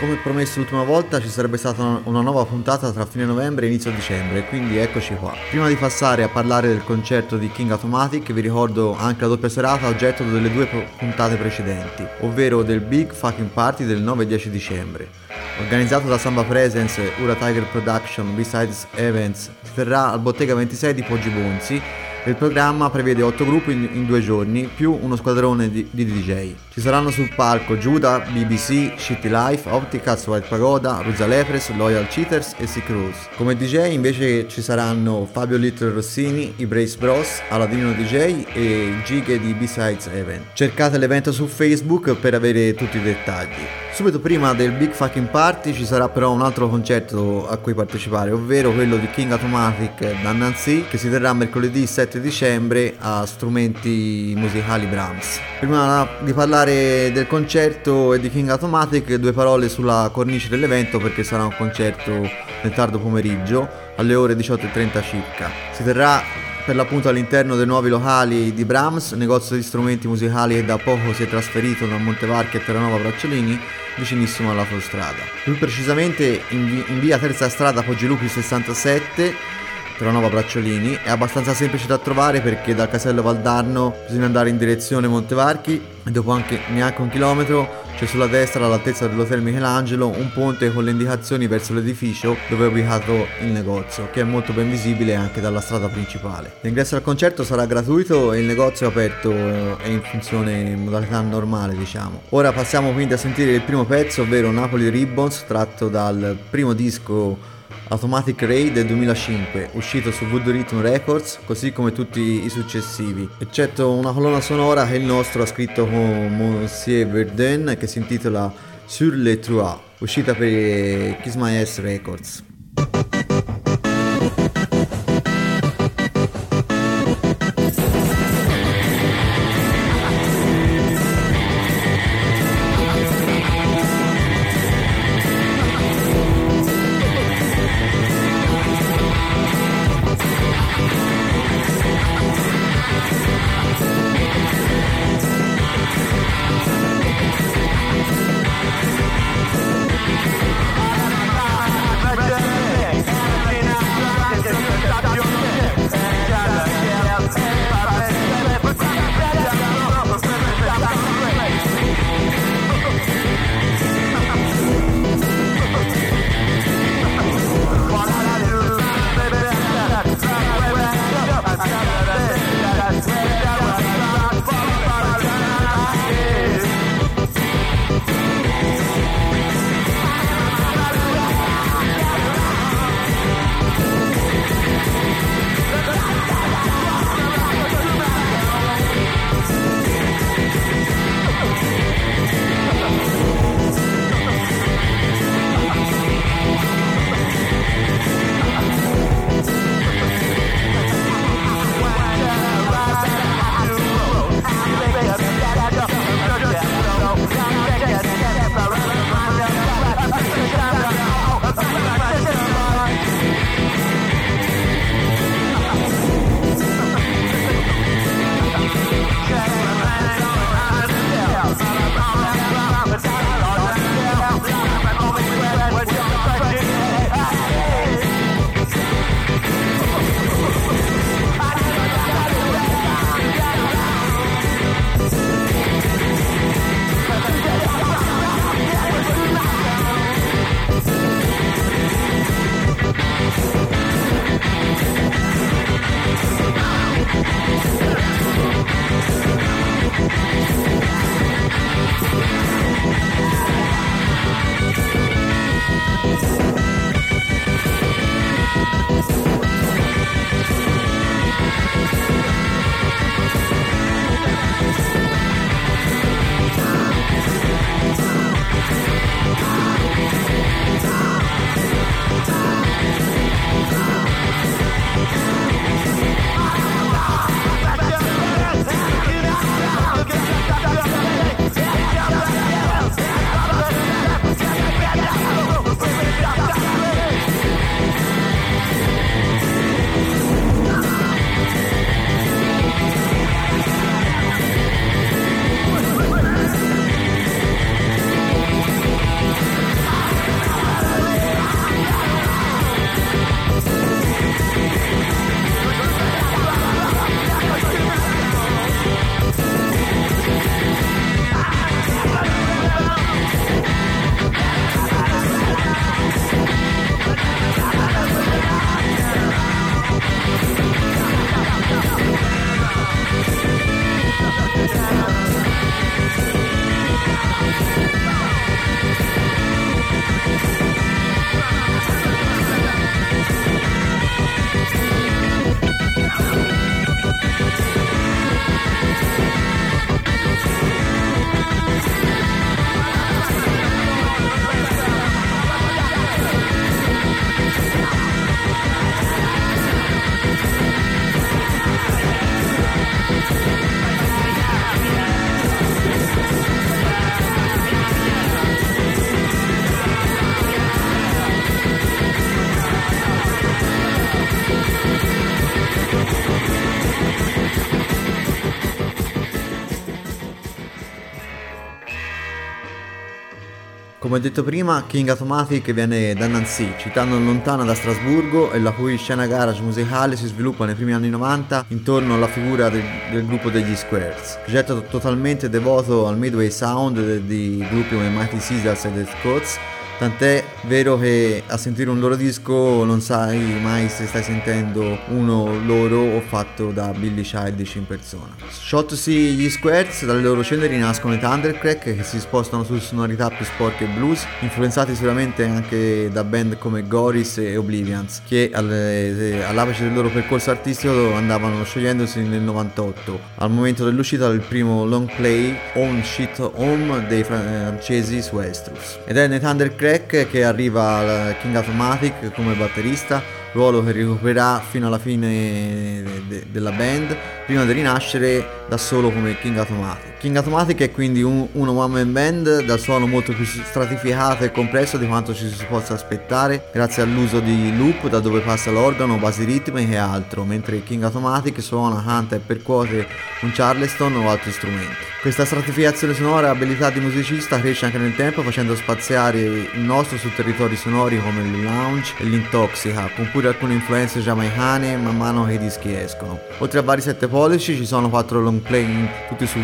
Come promesso l'ultima volta ci sarebbe stata una nuova puntata tra fine novembre e inizio dicembre, quindi eccoci qua. Prima di passare a parlare del concerto di King Automatic vi ricordo anche la doppia serata oggetto delle due puntate precedenti, ovvero del Big Fucking Party del 9 e 10 dicembre. Organizzato da Samba Presence, Ura Tiger Production, Besides Events, si terrà al Bottega 26 di Poggi Bonzi il programma prevede 8 gruppi in, in due giorni, più uno squadrone di, di, DJ. Ci saranno sul palco Judah, BBC, Shitty Life, Opticats, White Pagoda, Ruza Lepres, Loyal Cheaters e Sick Rose. Come DJ invece ci saranno Fabio Little Rossini, i Brace Bros, Aladino DJ e Gighe di B-Sides Event. Cercate l'evento su Facebook per avere tutti i dettagli. Subito prima del Big Fucking Party ci sarà però un altro concerto a cui partecipare, ovvero quello di King Automatic da Nancy, che si terrà mercoledì 7 dicembre a Strumenti Musicali Brahms. Prima di parlare del concerto e di King Automatic, due parole sulla cornice dell'evento perché sarà un concerto nel tardo pomeriggio alle ore 18.30 circa. Si terrà per l'appunto all'interno dei nuovi locali di Brahms, negozio di strumenti musicali che da poco si è trasferito da Montevarchi a Terranova Bracciolini, vicinissimo all'autostrada. Più precisamente in, via Terza Strada Poggilupi 67, Terranova Bracciolini, è abbastanza semplice da trovare perché dal casello Valdarno bisogna andare in direzione Montevarchi e dopo anche neanche un chilometro c'è sulla destra all'altezza dell'hotel Michelangelo un ponte con le indicazioni verso l'edificio dove è ubicato il negozio, che è molto ben visibile anche dalla strada principale. L'ingresso al concerto sarà gratuito e il negozio è aperto e in funzione in modalità normale, diciamo. Ora passiamo quindi a sentire il primo pezzo, ovvero Napoli Ribbons, tratto dal primo disco Automatic Ray del 2005, uscito su Voodoo Rhythm Records, così come tutti i successivi, eccetto una colonna sonora che il nostro ha scritto con Monsieur Verdun che si intitola Sur les Trois, uscita per Kiss My Ass Records. Come detto prima, King Automatic viene da Nancy, citando lontana da Strasburgo e la cui scena garage musicale si sviluppa nei primi anni 90 intorno alla figura del, del gruppo degli Squares. Progetto totalmente devoto al Midway Sound di gruppi come Mighty Caesars e The Scots Tant'è vero che a sentire un loro disco non sai mai se stai sentendo uno loro o fatto da Billy Childish in persona. Scioltosi gli Squares, dalle loro ceneri nascono i Thundercrack che si spostano su sonorità più sporche e blues, influenzati sicuramente anche da band come Goris e Oblivions, che all'apice del loro percorso artistico andavano sciogliendosi nel 98, al momento dell'uscita del primo long play Home Shit Home dei francesi su Estrus. Ed è nei Thundercrack Crack che arriva al King Automatic come batterista, ruolo che recupererà fino alla fine de- de- della band, prima di rinascere da solo come King Automatic. King Automatic è quindi un, una one man band dal suono molto più stratificato e complesso di quanto ci si possa aspettare, grazie all'uso di loop da dove passa l'organo, basi ritmiche e altro, mentre King Automatic suona, canta e percuote un charleston o altri strumenti. Questa stratificazione sonora e abilità di musicista cresce anche nel tempo facendo spaziare il nostro su territori sonori come il lounge e l'intoxica, con pure alcune influenze giamaicane man mano che i dischi escono. Oltre a vari sette pollici ci sono quattro long play tutti su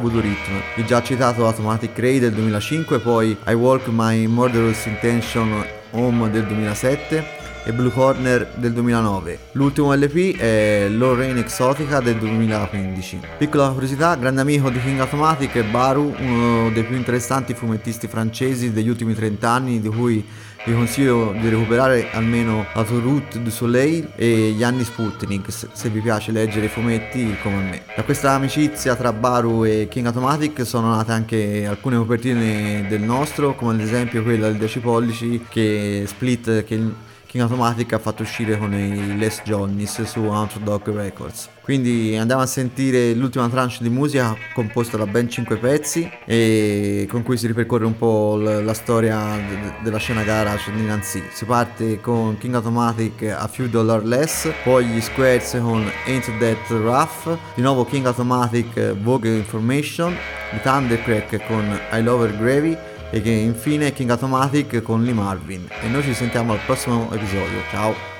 Voodoo Rhythm. Il già citato Automatic Ray del 2005, poi I Walk My Murderous Intention Home del 2007 e Blue Corner del 2009. L'ultimo LP è Lorraine Exotica del 2015. Piccola curiosità, grande amico di King Automatic è Baru, uno dei più interessanti fumettisti francesi degli ultimi 30 anni, di cui vi consiglio di recuperare almeno la Route du Soleil e gli anni Sputnik se vi piace leggere i fumetti come me. Da questa amicizia tra Baru e King Automatic sono nate anche alcune copertine del nostro, come ad esempio quella del 10 pollici che Split che King Automatic ha fatto uscire con i Les Johnnies su Outdog Records. Quindi andiamo a sentire l'ultima tranche di musica composta da ben 5 pezzi e con cui si ripercorre un po' la storia de- della scena garage di Nancy. Si parte con King Automatic A Few Dollar Less, poi gli Squares con Ain't That Rough, di nuovo King Automatic Vogue Information, i Thundercrack con I Love Her Gravy e che infine King Automatic con Lee Marvin. E noi ci sentiamo al prossimo episodio. Ciao!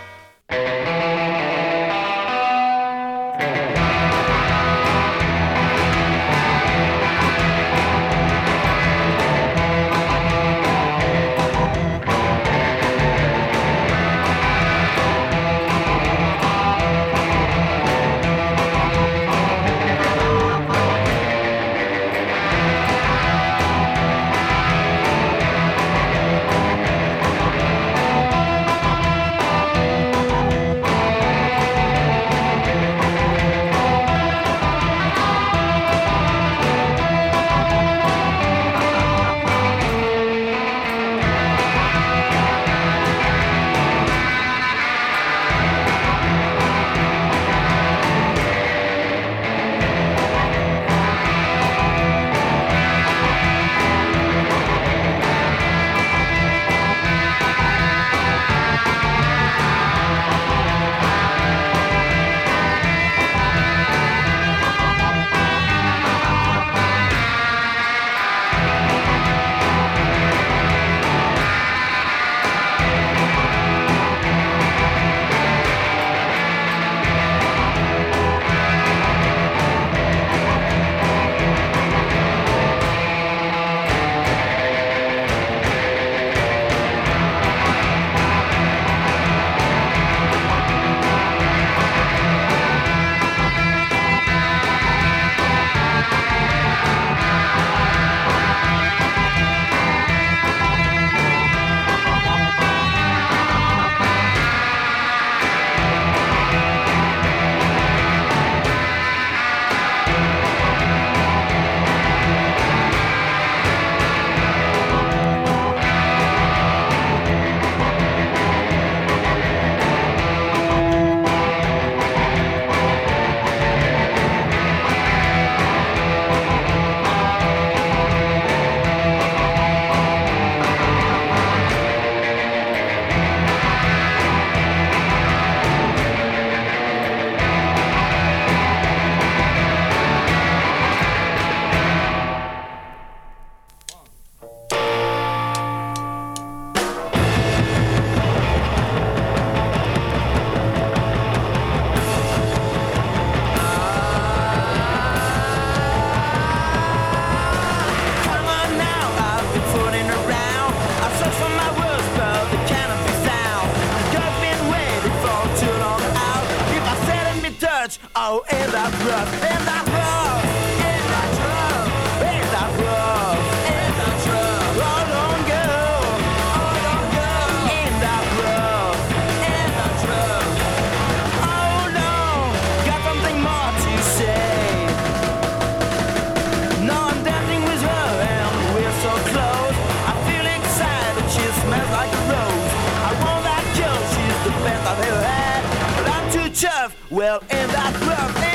Well, in that rough,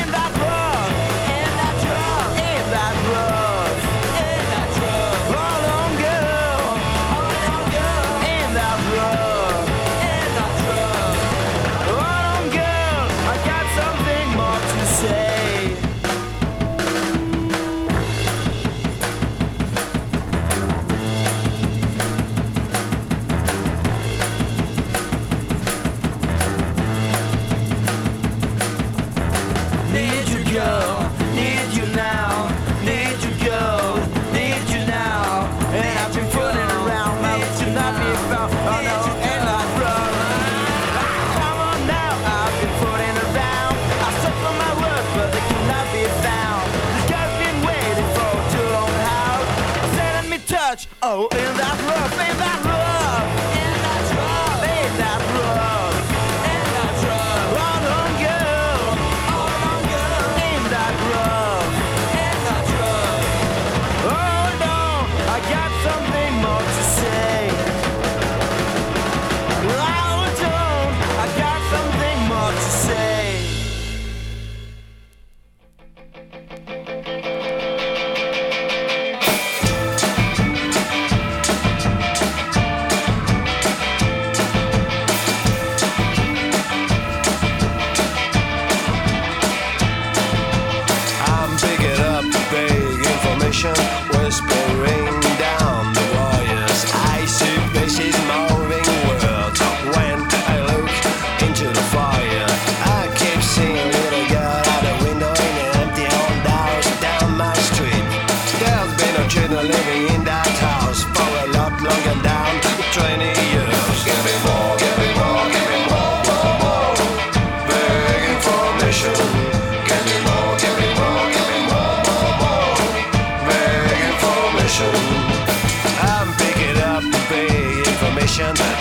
big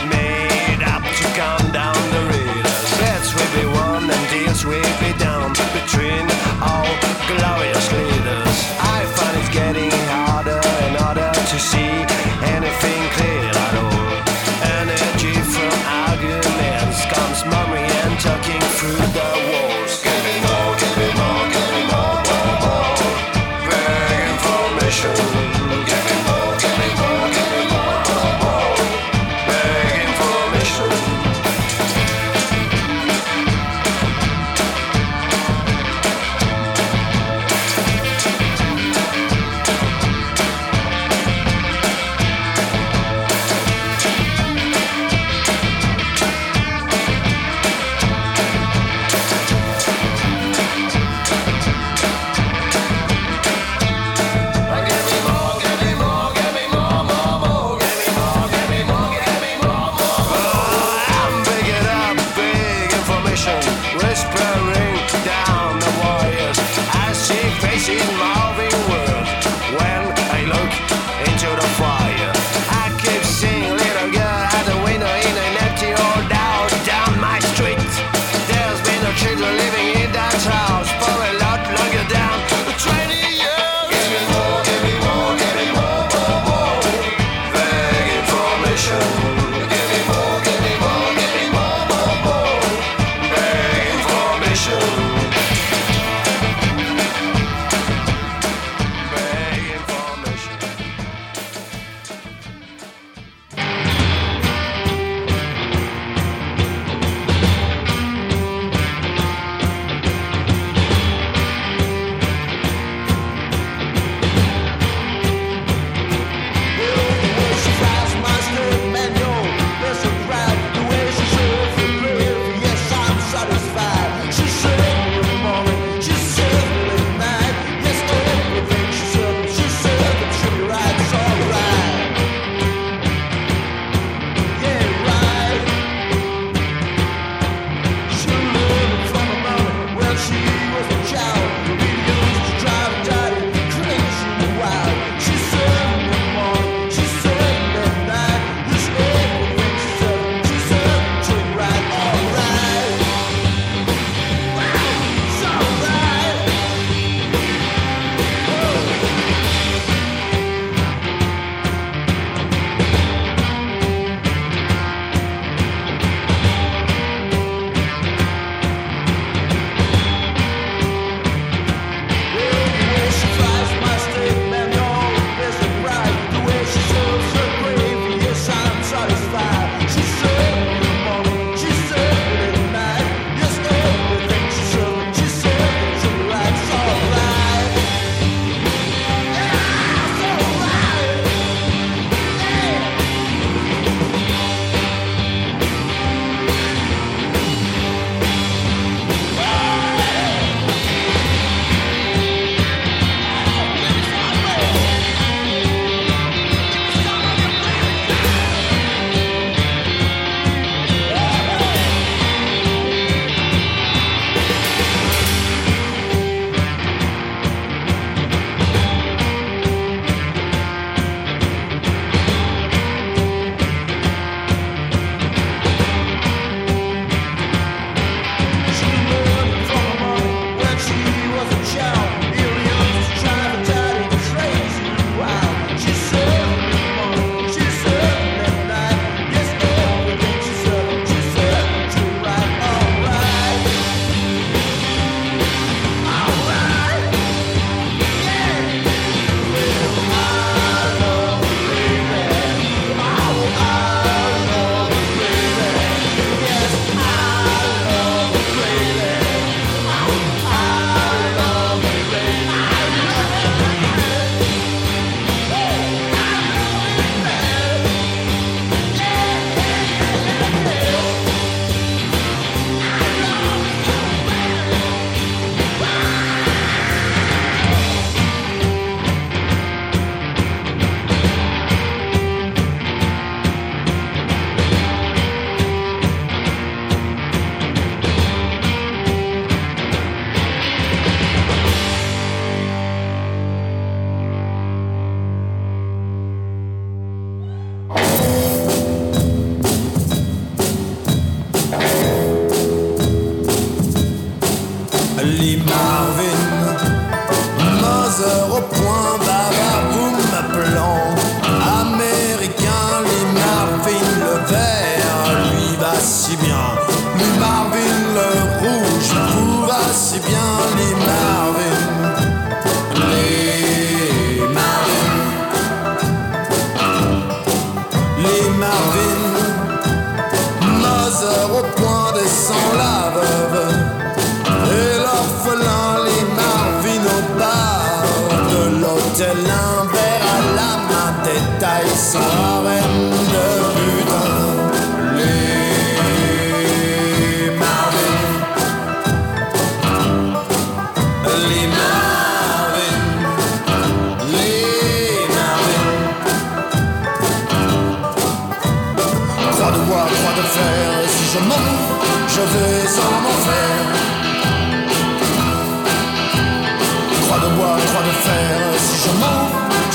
les Marvin.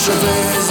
outra vez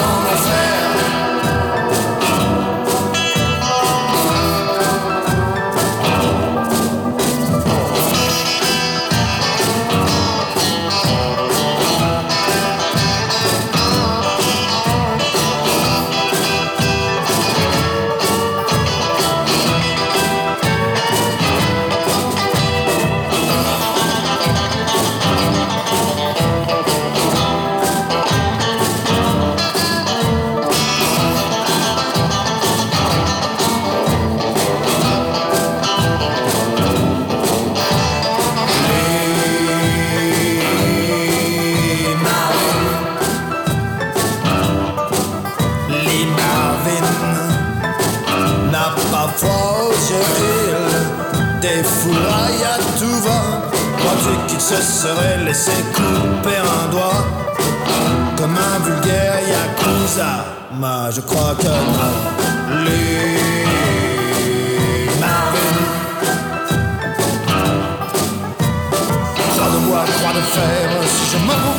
de fer, si je mens,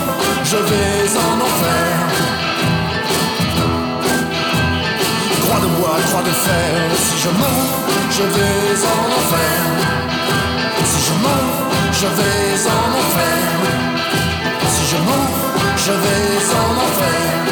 je vais en enfer. Croix de bois, croix de fer, si je mens, je vais en enfer. Si je mens, je vais en enfer. Si je mens, je vais en enfer.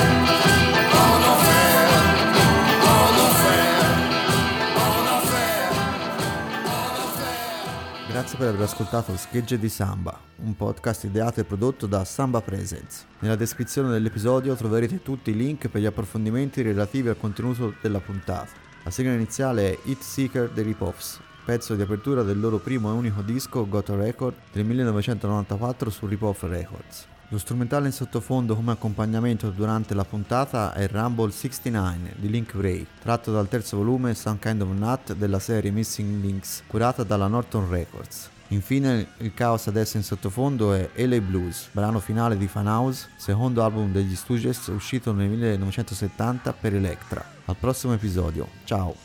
Grazie per aver ascoltato Schegge di Samba, un podcast ideato e prodotto da Samba Presents. Nella descrizione dell'episodio troverete tutti i link per gli approfondimenti relativi al contenuto della puntata. La sigla iniziale è Hit Seeker dei Ripoffs, pezzo di apertura del loro primo e unico disco Got a Record del 1994 su Ripoff Records. Lo strumentale in sottofondo come accompagnamento durante la puntata è Rumble 69 di Link Ray, tratto dal terzo volume Some Kind of Nut della serie Missing Links, curata dalla Norton Records. Infine il caos adesso in sottofondo è LA Blues, brano finale di Fan House, secondo album degli Stooges uscito nel 1970 per Electra. Al prossimo episodio, ciao!